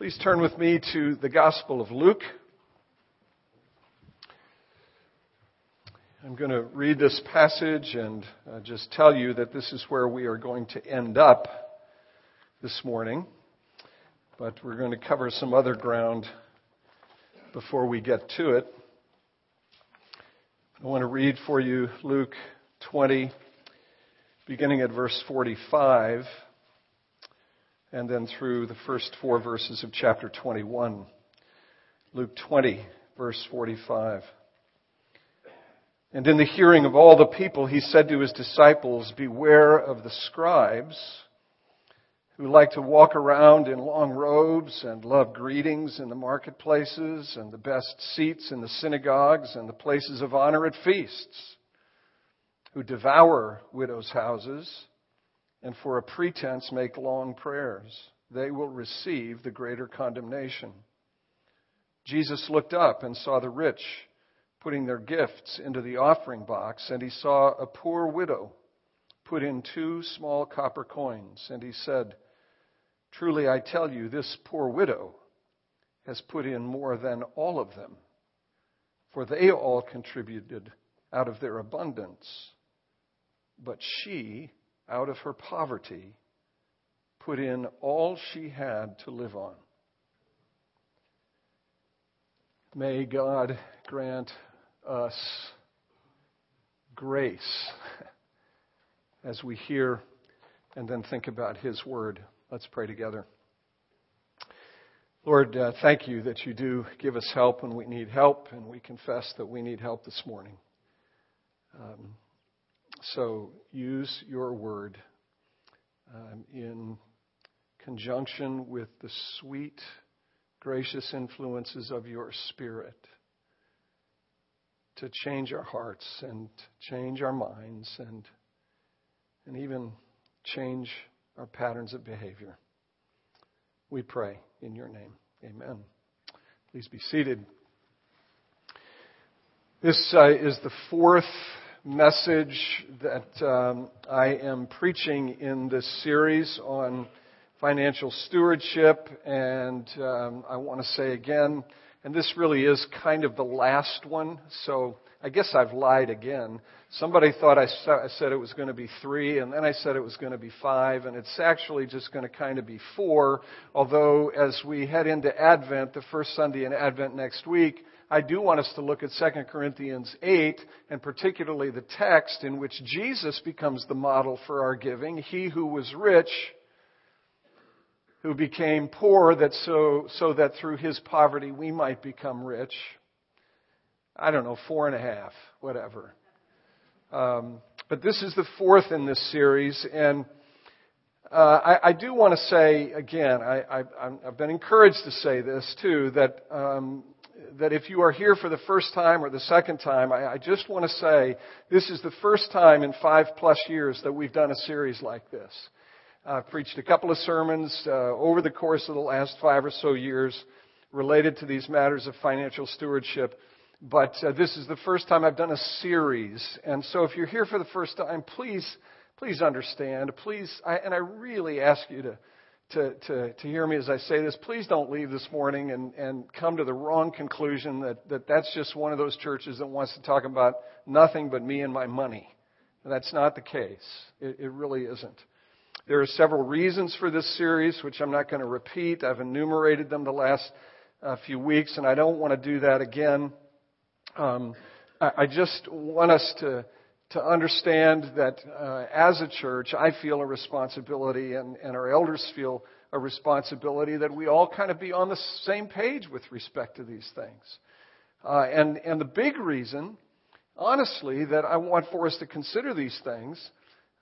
Please turn with me to the Gospel of Luke. I'm going to read this passage and uh, just tell you that this is where we are going to end up this morning. But we're going to cover some other ground before we get to it. I want to read for you Luke 20, beginning at verse 45 and then through the first four verses of chapter 21. Luke 20, verse 45. And in the hearing of all the people, he said to his disciples, Beware of the scribes who like to walk around in long robes and love greetings in the marketplaces and the best seats in the synagogues and the places of honor at feasts, who devour widows' houses and for a pretense make long prayers. They will receive the greater condemnation. Jesus looked up and saw the rich putting their gifts into the offering box, and he saw a poor widow put in two small copper coins, and he said, Truly I tell you, this poor widow has put in more than all of them, for they all contributed out of their abundance, but she out of her poverty, put in all she had to live on. May God grant us grace as we hear and then think about His Word. Let's pray together. Lord, uh, thank you that you do give us help when we need help, and we confess that we need help this morning. Um, so use your word um, in conjunction with the sweet, gracious influences of your Spirit to change our hearts and change our minds and, and even change our patterns of behavior. We pray in your name. Amen. Please be seated. This uh, is the fourth message that um, I am preaching in this series on financial stewardship, and um, I want to say again, and this really is kind of the last one, so I guess I've lied again. Somebody thought I said it was going to be three, and then I said it was going to be five, and it's actually just going to kind of be four. Although, as we head into Advent, the first Sunday in Advent next week, I do want us to look at 2 Corinthians 8, and particularly the text in which Jesus becomes the model for our giving. He who was rich, who became poor that so, so that through his poverty we might become rich. I don't know, four and a half, whatever. Um, but this is the fourth in this series, and uh, I, I, do want to say again, I, have been encouraged to say this too, that um, that if you are here for the first time or the second time, I, I just want to say this is the first time in five plus years that we've done a series like this. I've preached a couple of sermons uh, over the course of the last five or so years related to these matters of financial stewardship. But uh, this is the first time I've done a series. And so if you're here for the first time, please, please understand. Please, I, and I really ask you to to, to, to hear me as I say this, please don't leave this morning and, and come to the wrong conclusion that, that that's just one of those churches that wants to talk about nothing but me and my money. That's not the case. It, it really isn't. There are several reasons for this series, which I'm not going to repeat. I've enumerated them the last uh, few weeks, and I don't want to do that again. Um, I, I just want us to to understand that uh, as a church, I feel a responsibility, and, and our elders feel a responsibility that we all kind of be on the same page with respect to these things. Uh, and, and the big reason, honestly, that I want for us to consider these things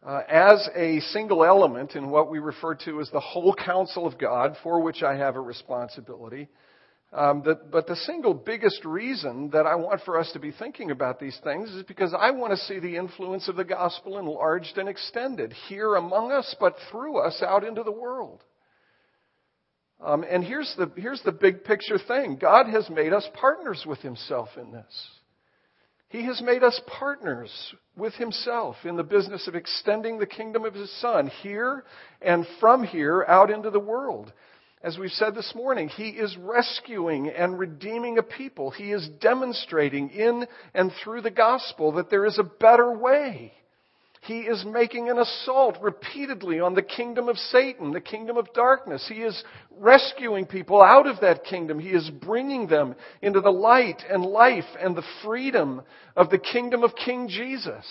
uh, as a single element in what we refer to as the whole counsel of God, for which I have a responsibility, um, but the single biggest reason that I want for us to be thinking about these things is because I want to see the influence of the gospel enlarged and extended here among us, but through us out into the world. Um, and here's the, here's the big picture thing God has made us partners with Himself in this. He has made us partners with Himself in the business of extending the kingdom of His Son here and from here out into the world. As we've said this morning, He is rescuing and redeeming a people. He is demonstrating in and through the gospel that there is a better way. He is making an assault repeatedly on the kingdom of Satan, the kingdom of darkness. He is rescuing people out of that kingdom. He is bringing them into the light and life and the freedom of the kingdom of King Jesus.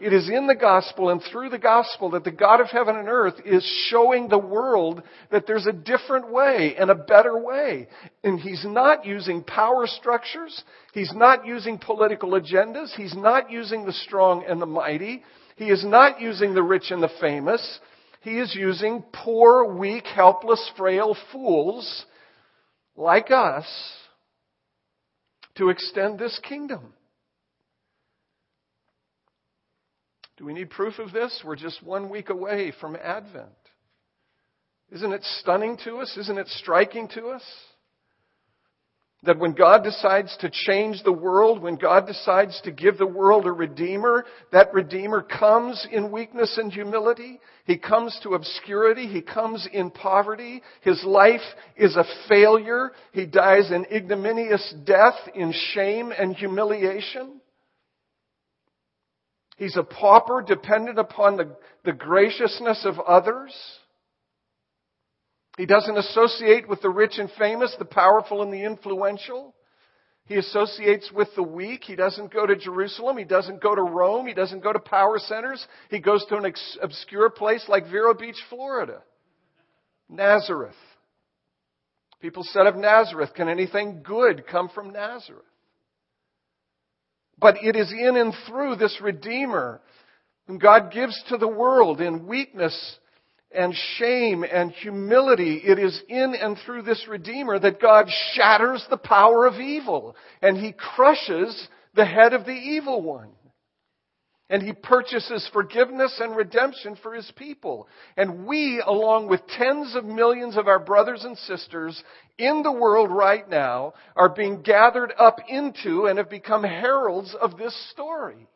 It is in the gospel and through the gospel that the God of heaven and earth is showing the world that there's a different way and a better way. And He's not using power structures. He's not using political agendas. He's not using the strong and the mighty. He is not using the rich and the famous. He is using poor, weak, helpless, frail fools like us to extend this kingdom. Do we need proof of this? We're just one week away from Advent. Isn't it stunning to us? Isn't it striking to us? That when God decides to change the world, when God decides to give the world a Redeemer, that Redeemer comes in weakness and humility. He comes to obscurity. He comes in poverty. His life is a failure. He dies an ignominious death in shame and humiliation. He's a pauper dependent upon the, the graciousness of others. He doesn't associate with the rich and famous, the powerful and the influential. He associates with the weak. He doesn't go to Jerusalem. He doesn't go to Rome. He doesn't go to power centers. He goes to an obscure place like Vero Beach, Florida. Nazareth. People said of Nazareth, can anything good come from Nazareth? But it is in and through this Redeemer whom God gives to the world in weakness and shame and humility. It is in and through this Redeemer that God shatters the power of evil and He crushes the head of the evil one. And he purchases forgiveness and redemption for his people. And we, along with tens of millions of our brothers and sisters in the world right now, are being gathered up into and have become heralds of this story.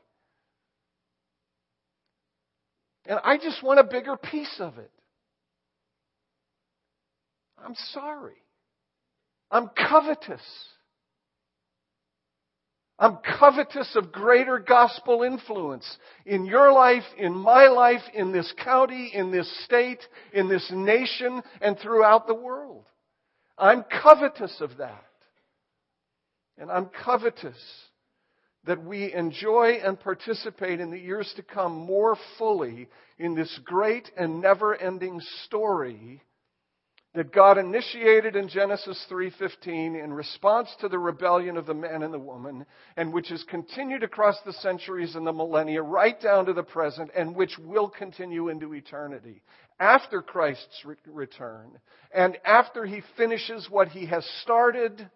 And I just want a bigger piece of it. I'm sorry. I'm covetous. I'm covetous of greater gospel influence in your life, in my life, in this county, in this state, in this nation, and throughout the world. I'm covetous of that. And I'm covetous that we enjoy and participate in the years to come more fully in this great and never ending story that God initiated in Genesis 3:15 in response to the rebellion of the man and the woman and which has continued across the centuries and the millennia right down to the present and which will continue into eternity. After Christ's re- return and after he finishes what he has started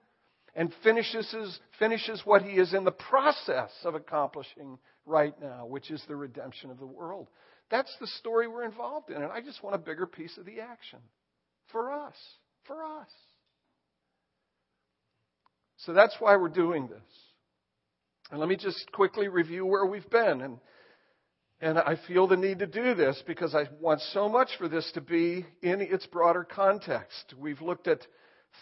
and finishes finishes what he is in the process of accomplishing right now which is the redemption of the world. That's the story we're involved in and I just want a bigger piece of the action for us. For us. So that's why we're doing this. And let me just quickly review where we've been. And, and I feel the need to do this because I want so much for this to be in its broader context. We've looked at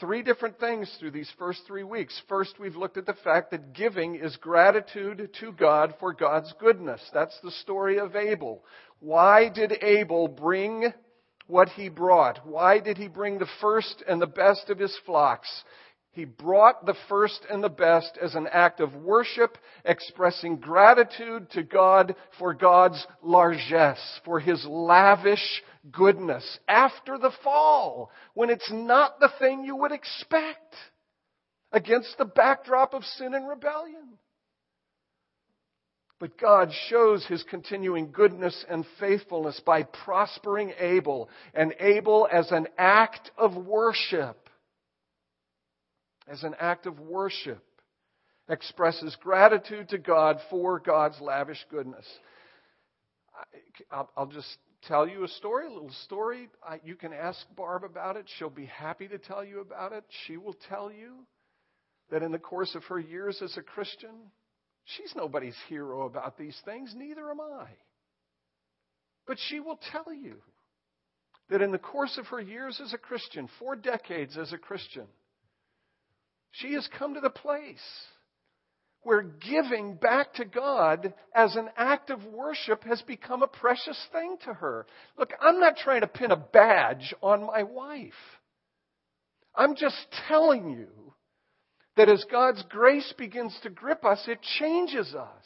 three different things through these first three weeks. First, we've looked at the fact that giving is gratitude to God for God's goodness. That's the story of Abel. Why did Abel bring what he brought. Why did he bring the first and the best of his flocks? He brought the first and the best as an act of worship, expressing gratitude to God for God's largesse, for His lavish goodness after the fall, when it's not the thing you would expect against the backdrop of sin and rebellion. But God shows his continuing goodness and faithfulness by prospering Abel, and Abel as an act of worship. As an act of worship, expresses gratitude to God for God's lavish goodness. I'll, just tell you a story, a little story. you can ask Barb about it. She'll be happy to tell you about it. She will tell you that in the course of her years as a Christian, She's nobody's hero about these things, neither am I. But she will tell you that in the course of her years as a Christian, four decades as a Christian, she has come to the place where giving back to God as an act of worship has become a precious thing to her. Look, I'm not trying to pin a badge on my wife. I'm just telling you that as God's grace begins to grip us, it changes us.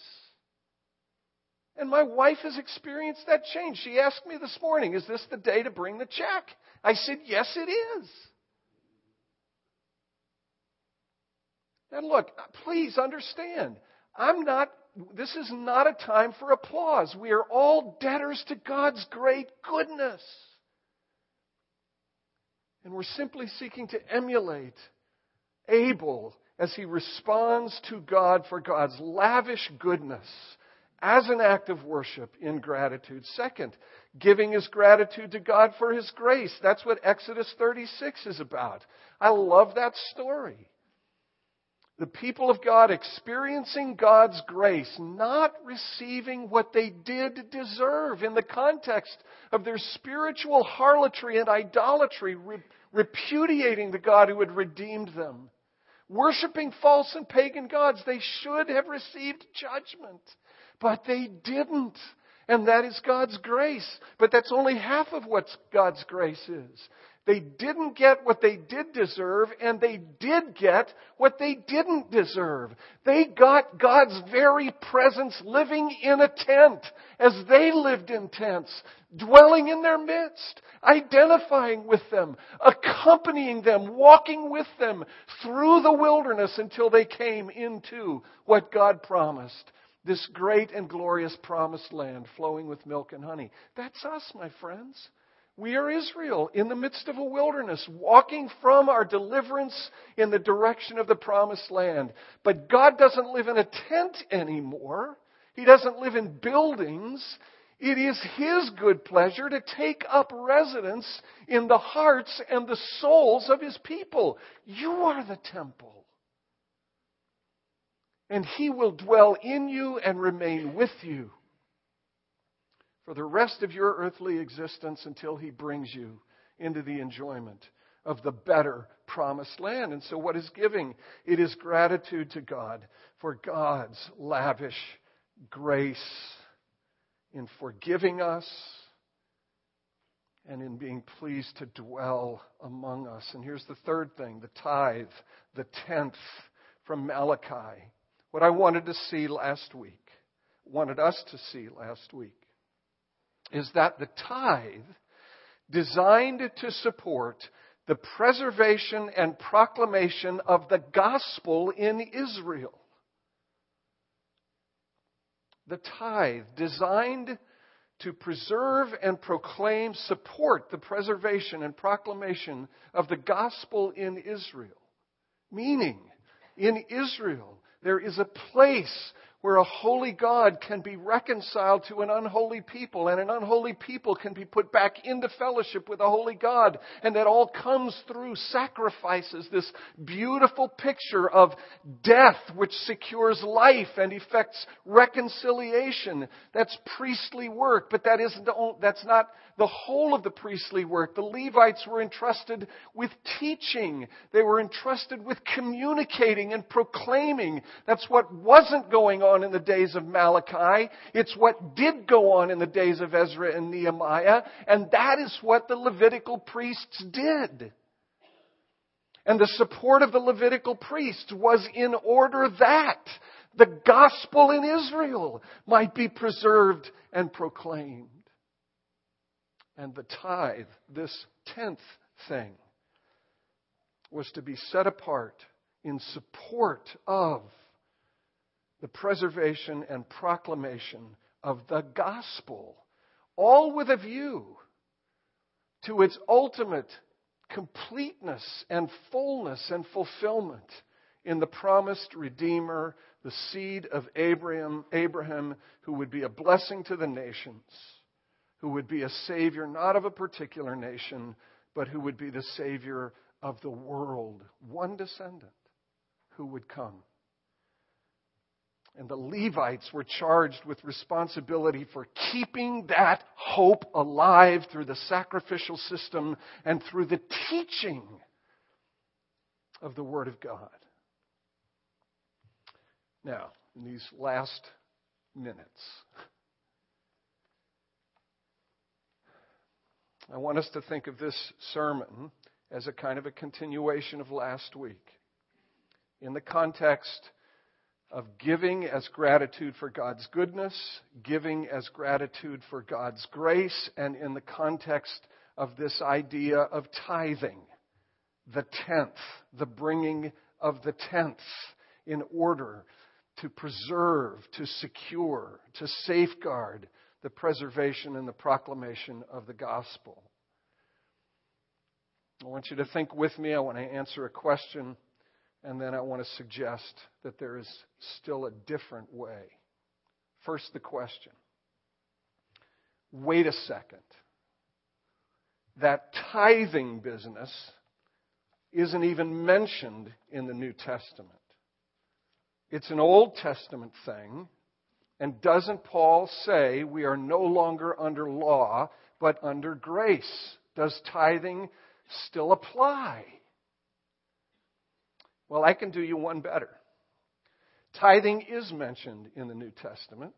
And my wife has experienced that change. She asked me this morning, Is this the day to bring the check? I said, Yes, it is. And look, please understand, I'm not, this is not a time for applause. We are all debtors to God's great goodness. And we're simply seeking to emulate Abel as he responds to God for God's lavish goodness as an act of worship in gratitude. Second, giving his gratitude to God for his grace. That's what Exodus 36 is about. I love that story the people of God experiencing God's grace, not receiving what they did deserve in the context of their spiritual harlotry and idolatry, re- repudiating the God who had redeemed them, worshiping false and pagan gods. They should have received judgment, but they didn't. And that is God's grace. But that's only half of what God's grace is. They didn't get what they did deserve, and they did get what they didn't deserve. They got God's very presence living in a tent as they lived in tents, dwelling in their midst, identifying with them, accompanying them, walking with them through the wilderness until they came into what God promised. This great and glorious promised land flowing with milk and honey. That's us, my friends. We are Israel in the midst of a wilderness, walking from our deliverance in the direction of the promised land. But God doesn't live in a tent anymore. He doesn't live in buildings. It is His good pleasure to take up residence in the hearts and the souls of His people. You are the temple. And He will dwell in you and remain with you for the rest of your earthly existence until He brings you into the enjoyment of the better promised land. And so, what is giving? It is gratitude to God for God's lavish grace in forgiving us and in being pleased to dwell among us. And here's the third thing the tithe, the tenth from Malachi. What I wanted to see last week, wanted us to see last week, is that the tithe, designed to support the preservation and proclamation of the gospel in Israel. The tithe, designed to preserve and proclaim, support the preservation and proclamation of the gospel in Israel. Meaning, in Israel, there is a place where a holy God can be reconciled to an unholy people, and an unholy people can be put back into fellowship with a holy God. And that all comes through sacrifices, this beautiful picture of death which secures life and effects reconciliation. That's priestly work, but that isn't that's not the whole of the priestly work. The Levites were entrusted with teaching. They were entrusted with communicating and proclaiming. That's what wasn't going on in the days of Malachi. It's what did go on in the days of Ezra and Nehemiah. And that is what the Levitical priests did. And the support of the Levitical priests was in order that the gospel in Israel might be preserved and proclaimed and the tithe, this tenth thing, was to be set apart in support of the preservation and proclamation of the gospel, all with a view to its ultimate completeness and fullness and fulfillment in the promised Redeemer, the seed of Abraham, Abraham who would be a blessing to the nations who would be a Savior not of a particular nation, but who would be the Savior of the world. One descendant who would come. And the Levites were charged with responsibility for keeping that hope alive through the sacrificial system and through the teaching of the Word of God. Now, in these last minutes, I want us to think of this sermon as a kind of a continuation of last week in the context of giving as gratitude for God's goodness, giving as gratitude for God's grace, and in the context of this idea of tithing, the tenth, the bringing of the tenth in order to preserve, to secure, to safeguard the preservation and the proclamation of the gospel. I want you to think with me. I want to answer a question, and then I want to suggest that there is still a different way. First, the question wait a second. That tithing business isn't even mentioned in the New Testament. It's an Old Testament thing. And doesn't Paul say we are no longer under law, but under grace? Does tithing still apply? Well, I can do you one better. Tithing is mentioned in the New Testament.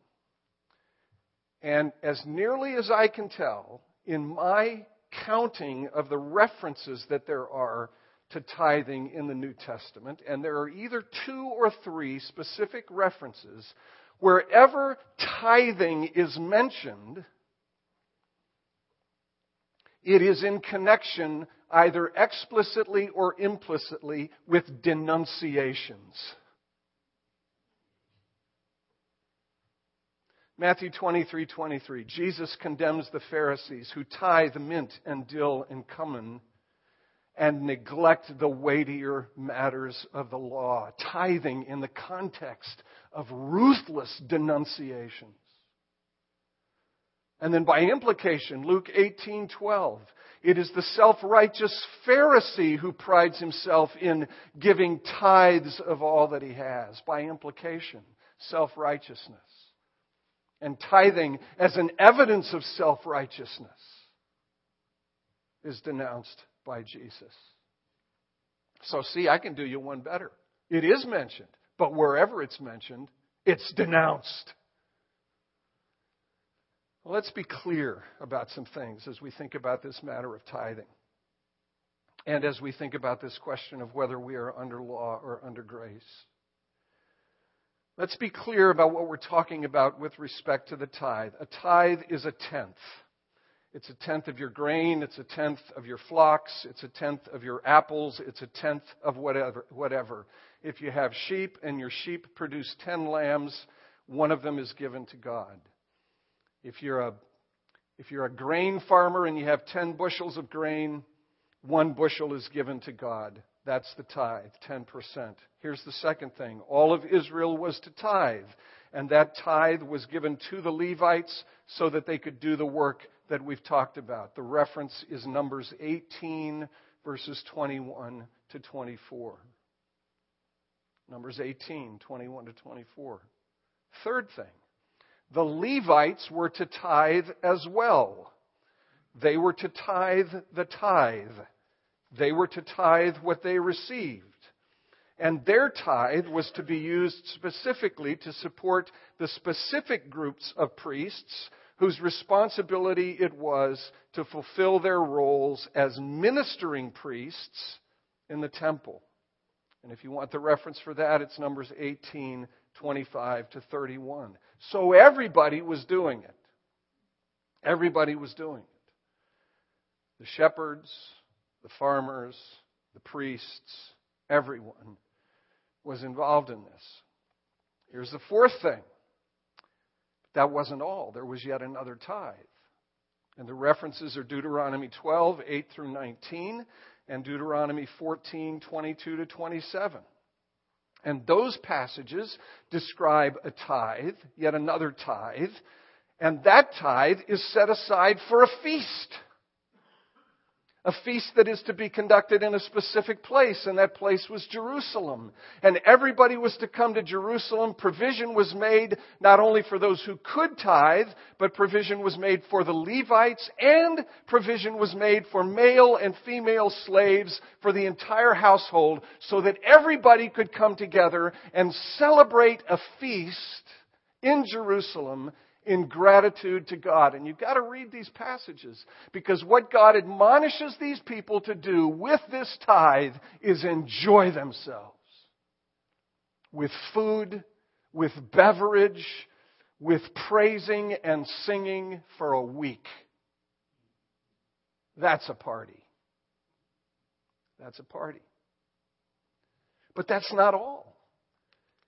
And as nearly as I can tell, in my counting of the references that there are to tithing in the New Testament, and there are either two or three specific references Wherever tithing is mentioned, it is in connection either explicitly or implicitly with denunciations. Matthew 23 23. Jesus condemns the Pharisees who tithe mint and dill and cumin and neglect the weightier matters of the law. Tithing in the context of ruthless denunciations. And then by implication, Luke 18:12, it is the self-righteous Pharisee who prides himself in giving tithes of all that he has. By implication, self-righteousness. And tithing as an evidence of self-righteousness is denounced by Jesus. So, see, I can do you one better. It is mentioned, but wherever it's mentioned, it's denounced. Well, let's be clear about some things as we think about this matter of tithing. And as we think about this question of whether we are under law or under grace. Let's be clear about what we're talking about with respect to the tithe. A tithe is a tenth. It's a tenth of your grain. It's a tenth of your flocks. It's a tenth of your apples. It's a tenth of whatever. whatever. If you have sheep and your sheep produce ten lambs, one of them is given to God. If you're a, if you're a grain farmer and you have ten bushels of grain, one bushel is given to God. That's the tithe, 10%. Here's the second thing. All of Israel was to tithe, and that tithe was given to the Levites so that they could do the work that we've talked about. The reference is Numbers 18, verses 21 to 24. Numbers 18, 21 to 24. Third thing, the Levites were to tithe as well. They were to tithe the tithe. They were to tithe what they received. And their tithe was to be used specifically to support the specific groups of priests whose responsibility it was to fulfill their roles as ministering priests in the temple. And if you want the reference for that, it's Numbers 18, 25 to 31. So everybody was doing it. Everybody was doing it. The shepherds, the farmers, the priests, everyone was involved in this. Here's the fourth thing that wasn't all. There was yet another tithe. And the references are Deuteronomy 12, 8 through 19, and Deuteronomy 14, 22 to 27. And those passages describe a tithe, yet another tithe, and that tithe is set aside for a feast. A feast that is to be conducted in a specific place, and that place was Jerusalem. And everybody was to come to Jerusalem. Provision was made not only for those who could tithe, but provision was made for the Levites, and provision was made for male and female slaves for the entire household, so that everybody could come together and celebrate a feast in Jerusalem in gratitude to God. And you've got to read these passages because what God admonishes these people to do with this tithe is enjoy themselves with food, with beverage, with praising and singing for a week. That's a party. That's a party. But that's not all.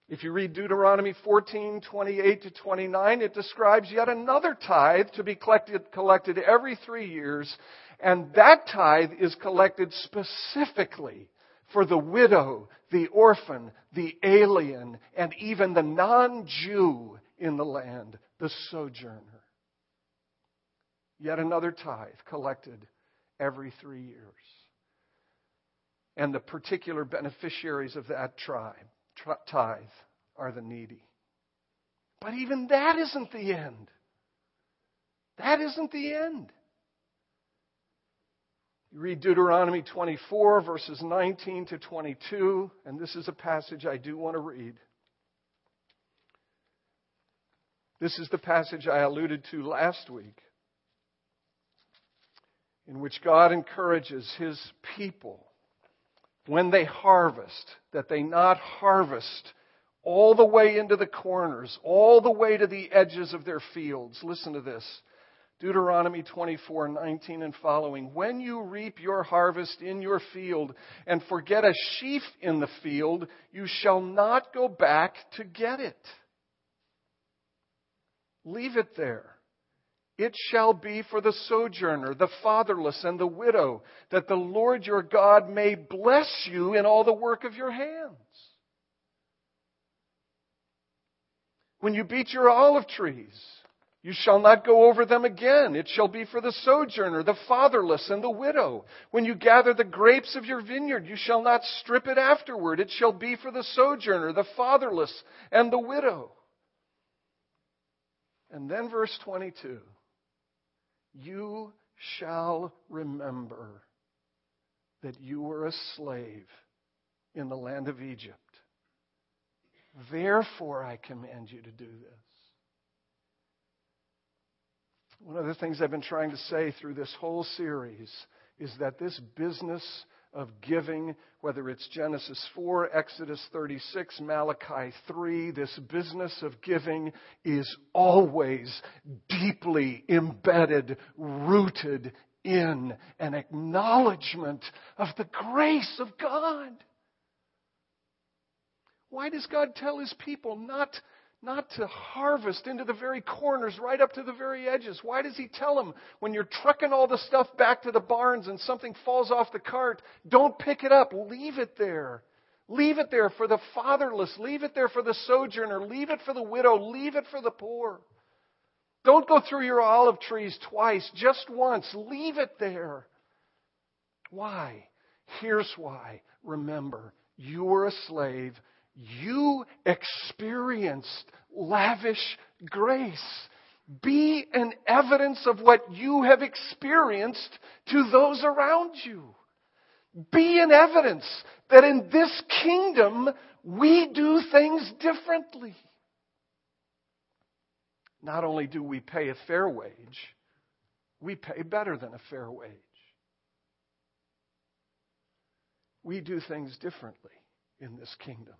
If you read Deuteronomy 14, 28 to 29, it describes yet another tithe to be collected, collected every three years. And that tithe is collected specifically for the widow, the orphan, the alien, and even the non-Jew in the land, the sojourner. Yet another tithe collected every three years. And the particular beneficiaries of that tribe tithe are the needy. But even that isn't the end. That isn't the end. You read Deuteronomy 24, verses 19 to 22, and this is a passage I do want to read. This is the passage I alluded to last week, in which God encourages his people when they harvest, that they not harvest all the way into the corners, all the way to the edges of their fields. Listen to this. Deuteronomy 24, 19 and following. When you reap your harvest in your field and forget a sheaf in the field, you shall not go back to get it. Leave it there. It shall be for the sojourner, the fatherless, and the widow, that the Lord your God may bless you in all the work of your hands. When you beat your olive trees, you shall not go over them again. It shall be for the sojourner, the fatherless, and the widow. When you gather the grapes of your vineyard, you shall not strip it afterward. It shall be for the sojourner, the fatherless, and the widow. And then verse 22 you shall remember that you were a slave in the land of Egypt. Therefore, I command you to do this. One of the things I've been trying to say through this whole series is that this business of giving, whether it's Genesis 4, Exodus 36, Malachi 3, this business of giving is always deeply embedded, rooted in an acknowledgement of the grace of God. Why does God tell his people not not to harvest into the very corners, right up to the very edges. Why does he tell them when you're trucking all the stuff back to the barns and something falls off the cart, don't pick it up, leave it there. Leave it there for the fatherless, leave it there for the sojourner, leave it for the widow, leave it for the poor. Don't go through your olive trees twice, just once. Leave it there. Why? Here's why. Remember, you were a slave you experienced lavish grace. Be an evidence of what you have experienced to those around you. Be an evidence that in this kingdom we do things differently. Not only do we pay a fair wage, we pay better than a fair wage. We do things differently in this kingdom.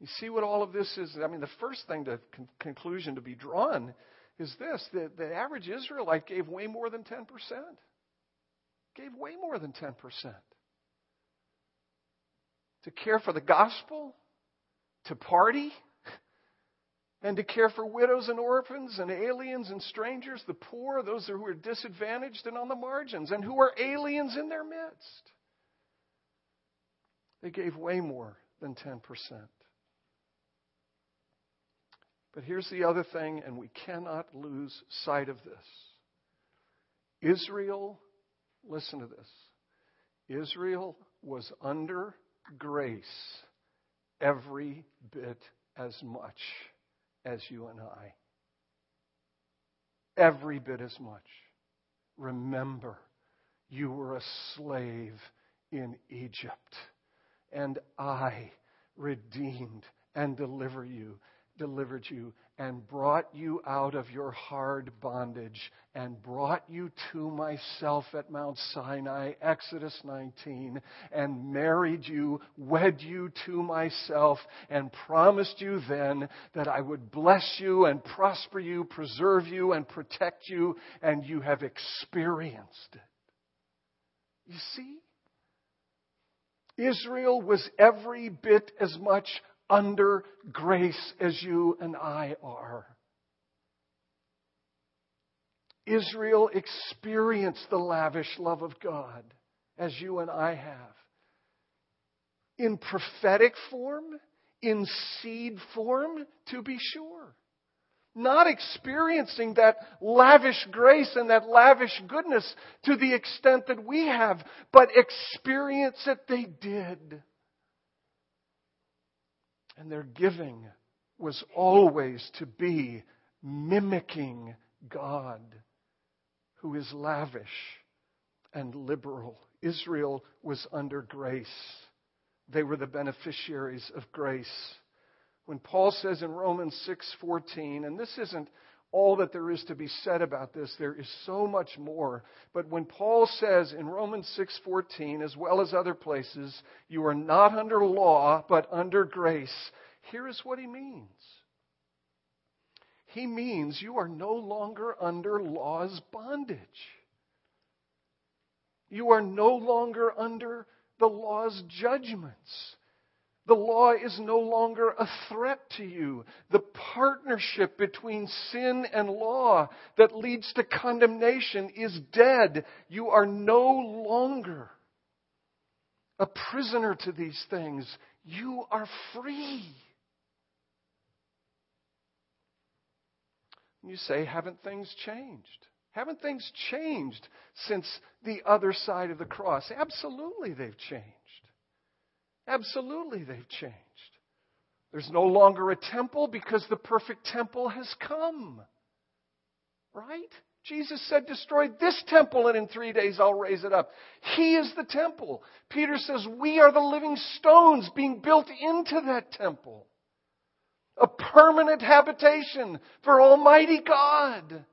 You see what all of this is? I mean, the first thing, the con- conclusion to be drawn is this that the average Israelite gave way more than 10%. Gave way more than 10%. To care for the gospel, to party, and to care for widows and orphans and aliens and strangers, the poor, those who are disadvantaged and on the margins, and who are aliens in their midst. They gave way more than 10%. But here's the other thing, and we cannot lose sight of this Israel listen to this. Israel was under grace every bit as much as you and I. Every bit as much. Remember, you were a slave in Egypt, and I redeemed and deliver you delivered you and brought you out of your hard bondage and brought you to myself at Mount Sinai, Exodus 19, and married you, wed you to myself, and promised you then that I would bless you and prosper you, preserve you and protect you, and you have experienced it. You see? Israel was every bit as much under grace as you and I are. Israel experienced the lavish love of God as you and I have. In prophetic form, in seed form, to be sure. Not experiencing that lavish grace and that lavish goodness to the extent that we have, but experience it they did. And their giving was always to be mimicking God, who is lavish and liberal. Israel was under grace. They were the beneficiaries of grace. When Paul says in Romans 6:14, and this isn't all that there is to be said about this. There is so much more. But when Paul says in Romans 6:14 as well as other places, you are not under law but under grace, here is what he means. He means you are no longer under law's bondage. You are no longer under the law's judgments. The law is no longer a threat to you. The partnership between sin and law that leads to condemnation is dead. You are no longer a prisoner to these things. You are free. You say, haven't things changed? Haven't things changed since the other side of the cross? Absolutely, they've changed. Absolutely, they've changed. There's no longer a temple because the perfect temple has come. Right? Jesus said, Destroy this temple, and in three days I'll raise it up. He is the temple. Peter says, We are the living stones being built into that temple. A permanent habitation for Almighty God.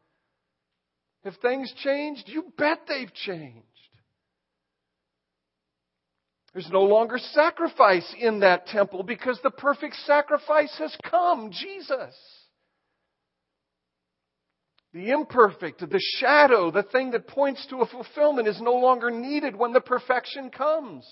Have things changed? You bet they've changed. There's no longer sacrifice in that temple because the perfect sacrifice has come, Jesus. The imperfect, the shadow, the thing that points to a fulfillment is no longer needed when the perfection comes.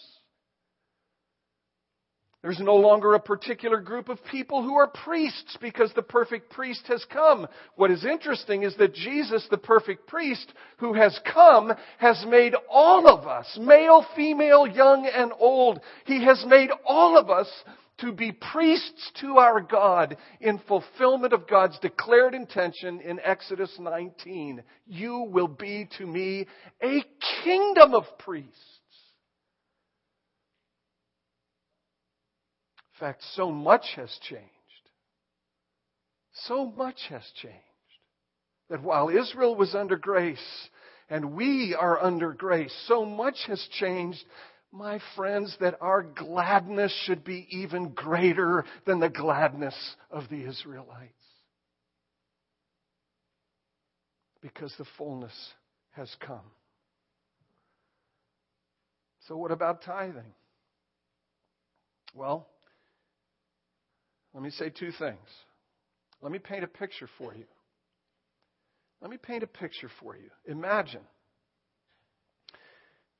There's no longer a particular group of people who are priests because the perfect priest has come. What is interesting is that Jesus, the perfect priest who has come, has made all of us, male, female, young, and old, he has made all of us to be priests to our God in fulfillment of God's declared intention in Exodus 19. You will be to me a kingdom of priests. Fact, so much has changed. So much has changed that while Israel was under grace and we are under grace, so much has changed, my friends, that our gladness should be even greater than the gladness of the Israelites. Because the fullness has come. So, what about tithing? Well, let me say two things. Let me paint a picture for you. Let me paint a picture for you. Imagine,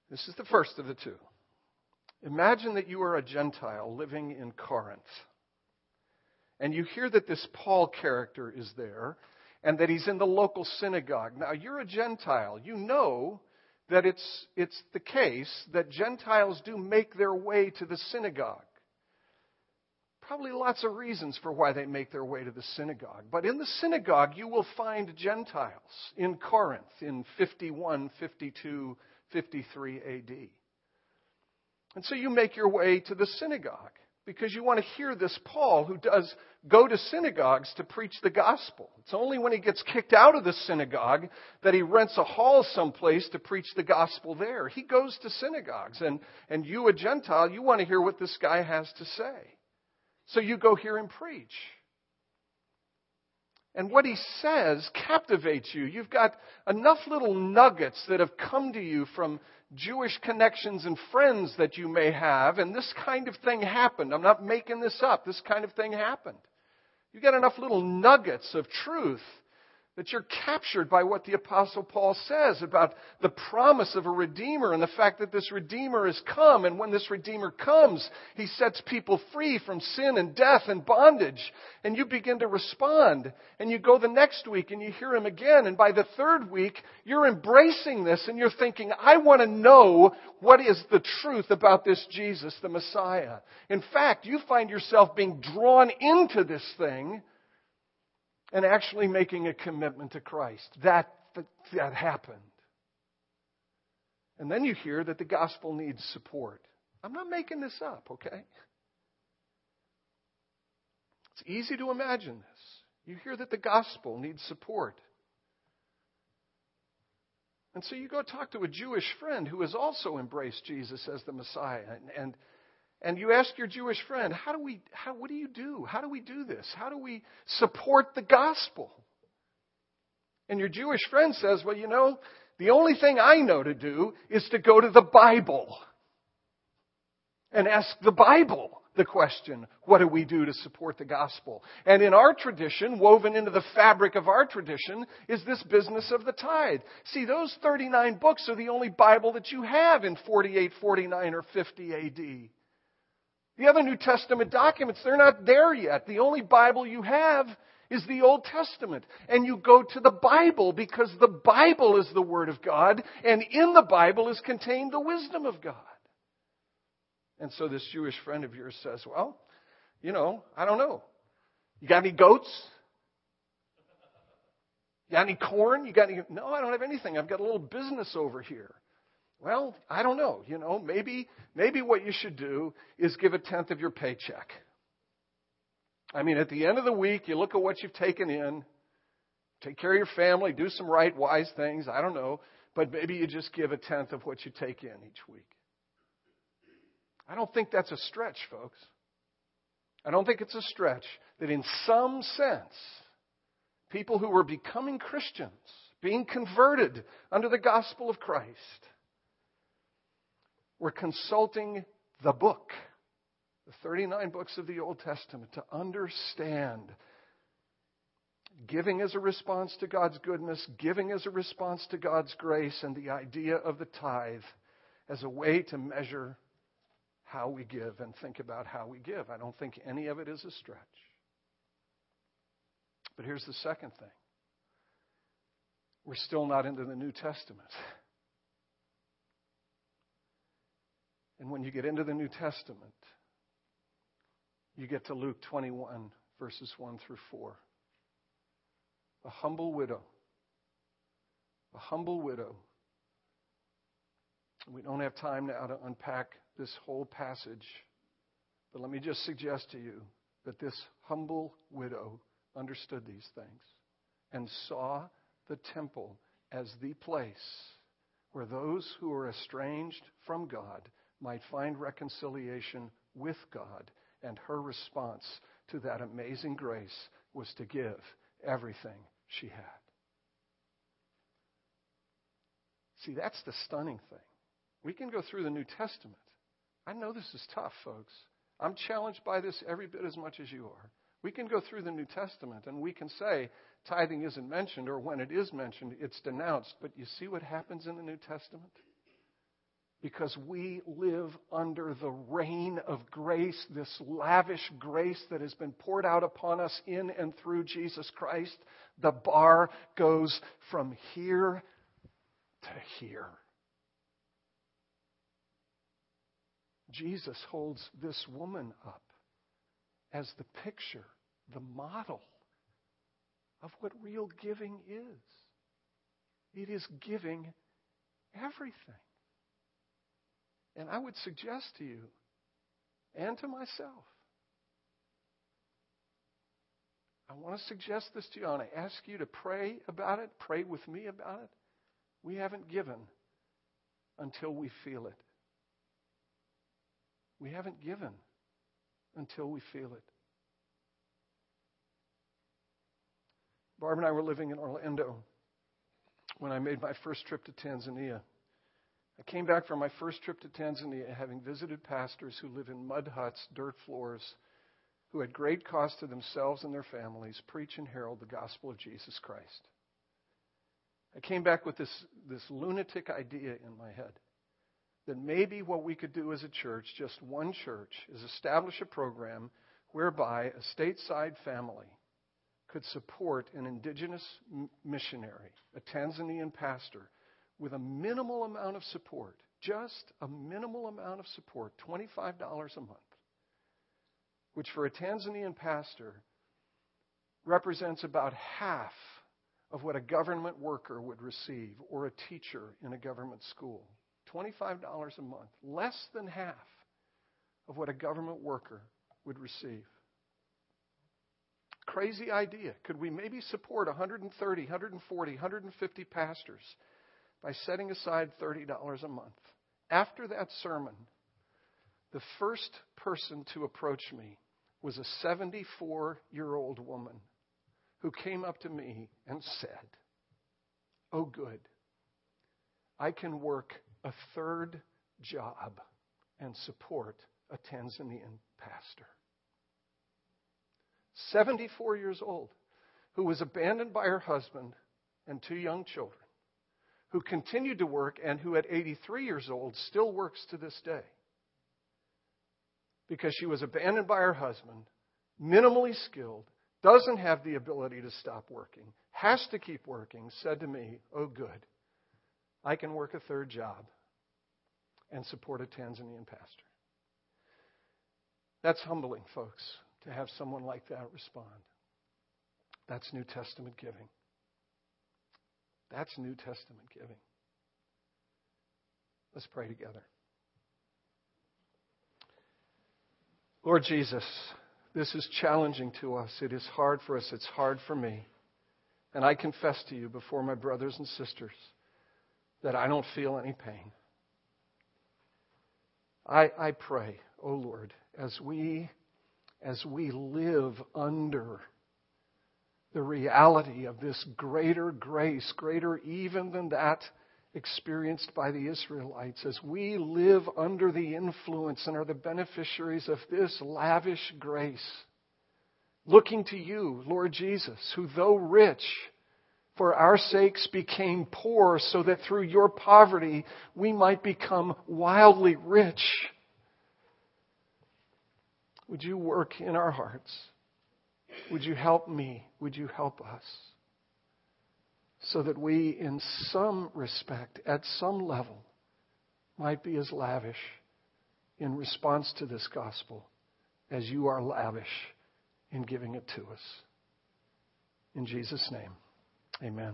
this is the first of the two. Imagine that you are a Gentile living in Corinth. And you hear that this Paul character is there and that he's in the local synagogue. Now, you're a Gentile. You know that it's, it's the case that Gentiles do make their way to the synagogue probably lots of reasons for why they make their way to the synagogue. But in the synagogue, you will find Gentiles in Corinth in 51, 52, 53 AD. And so you make your way to the synagogue because you want to hear this Paul who does go to synagogues to preach the gospel. It's only when he gets kicked out of the synagogue that he rents a hall someplace to preach the gospel there. He goes to synagogues and, and you, a Gentile, you want to hear what this guy has to say. So you go here and preach. And what he says captivates you. You've got enough little nuggets that have come to you from Jewish connections and friends that you may have, and this kind of thing happened. I'm not making this up. This kind of thing happened. You get enough little nuggets of truth that you're captured by what the apostle Paul says about the promise of a redeemer and the fact that this redeemer has come. And when this redeemer comes he sets people free from sin and death and bondage. And you begin to respond. And you go the next week and you hear him again. And by the third week you're embracing this and you're thinking I want to know what is the truth about this Jesus the Messiah. In fact you find yourself being drawn into this thing and actually making a commitment to Christ. That, that, that happened. And then you hear that the gospel needs support. I'm not making this up, okay? It's easy to imagine this. You hear that the gospel needs support. And so you go talk to a Jewish friend who has also embraced Jesus as the Messiah. And, and and you ask your Jewish friend, how do we, how, what do you do? How do we do this? How do we support the gospel? And your Jewish friend says, well, you know, the only thing I know to do is to go to the Bible and ask the Bible the question, what do we do to support the gospel? And in our tradition, woven into the fabric of our tradition, is this business of the tithe. See, those 39 books are the only Bible that you have in 48, 49, or 50 AD. The other New Testament documents, they're not there yet. The only Bible you have is the Old Testament. And you go to the Bible because the Bible is the Word of God, and in the Bible is contained the wisdom of God. And so this Jewish friend of yours says, Well, you know, I don't know. You got any goats? You got any corn? You got any? No, I don't have anything. I've got a little business over here. Well, I don't know. You know, maybe, maybe what you should do is give a tenth of your paycheck. I mean, at the end of the week, you look at what you've taken in, take care of your family, do some right, wise things. I don't know. But maybe you just give a tenth of what you take in each week. I don't think that's a stretch, folks. I don't think it's a stretch that in some sense, people who were becoming Christians, being converted under the gospel of Christ, we're consulting the book, the 39 books of the Old Testament, to understand giving as a response to God's goodness, giving as a response to God's grace, and the idea of the tithe as a way to measure how we give and think about how we give. I don't think any of it is a stretch. But here's the second thing we're still not into the New Testament. And when you get into the New Testament, you get to Luke 21, verses 1 through 4. A humble widow. A humble widow. We don't have time now to unpack this whole passage, but let me just suggest to you that this humble widow understood these things and saw the temple as the place where those who were estranged from God might find reconciliation with God. And her response to that amazing grace was to give everything she had. See, that's the stunning thing. We can go through the New Testament. I know this is tough, folks. I'm challenged by this every bit as much as you are. We can go through the New Testament and we can say tithing isn't mentioned, or when it is mentioned, it's denounced. But you see what happens in the New Testament? Because we live under the reign of grace, this lavish grace that has been poured out upon us in and through Jesus Christ, the bar goes from here to here. Jesus holds this woman up as the picture, the model of what real giving is. It is giving everything. And I would suggest to you and to myself, I want to suggest this to you. And I ask you to pray about it, pray with me about it. We haven't given until we feel it. We haven't given until we feel it. Barb and I were living in Orlando when I made my first trip to Tanzania. I came back from my first trip to Tanzania having visited pastors who live in mud huts, dirt floors, who at great cost to themselves and their families preach and herald the gospel of Jesus Christ. I came back with this, this lunatic idea in my head that maybe what we could do as a church, just one church, is establish a program whereby a stateside family could support an indigenous missionary, a Tanzanian pastor, with a minimal amount of support, just a minimal amount of support, $25 a month, which for a Tanzanian pastor represents about half of what a government worker would receive or a teacher in a government school. $25 a month, less than half of what a government worker would receive. Crazy idea. Could we maybe support 130, 140, 150 pastors by setting aside $30 a month? After that sermon, the first person to approach me was a 74 year old woman who came up to me and said, Oh, good. I can work a third job and support a Tanzanian pastor. 74 years old, who was abandoned by her husband and two young children, who continued to work and who at 83 years old still works to this day. Because she was abandoned by her husband, minimally skilled, doesn't have the ability to stop working, has to keep working, said to me, Oh, good. I can work a third job and support a Tanzanian pastor. That's humbling, folks, to have someone like that respond. That's New Testament giving. That's New Testament giving. Let's pray together. Lord Jesus, this is challenging to us. It is hard for us. It's hard for me. And I confess to you before my brothers and sisters that I don't feel any pain. I, I pray, O oh Lord, as we, as we live under the reality of this greater grace, greater even than that experienced by the Israelites, as we live under the influence and are the beneficiaries of this lavish grace, looking to you, Lord Jesus, who though rich, for our sakes became poor, so that through your poverty we might become wildly rich. Would you work in our hearts? Would you help me? Would you help us? So that we, in some respect, at some level, might be as lavish in response to this gospel as you are lavish in giving it to us. In Jesus' name. Amen.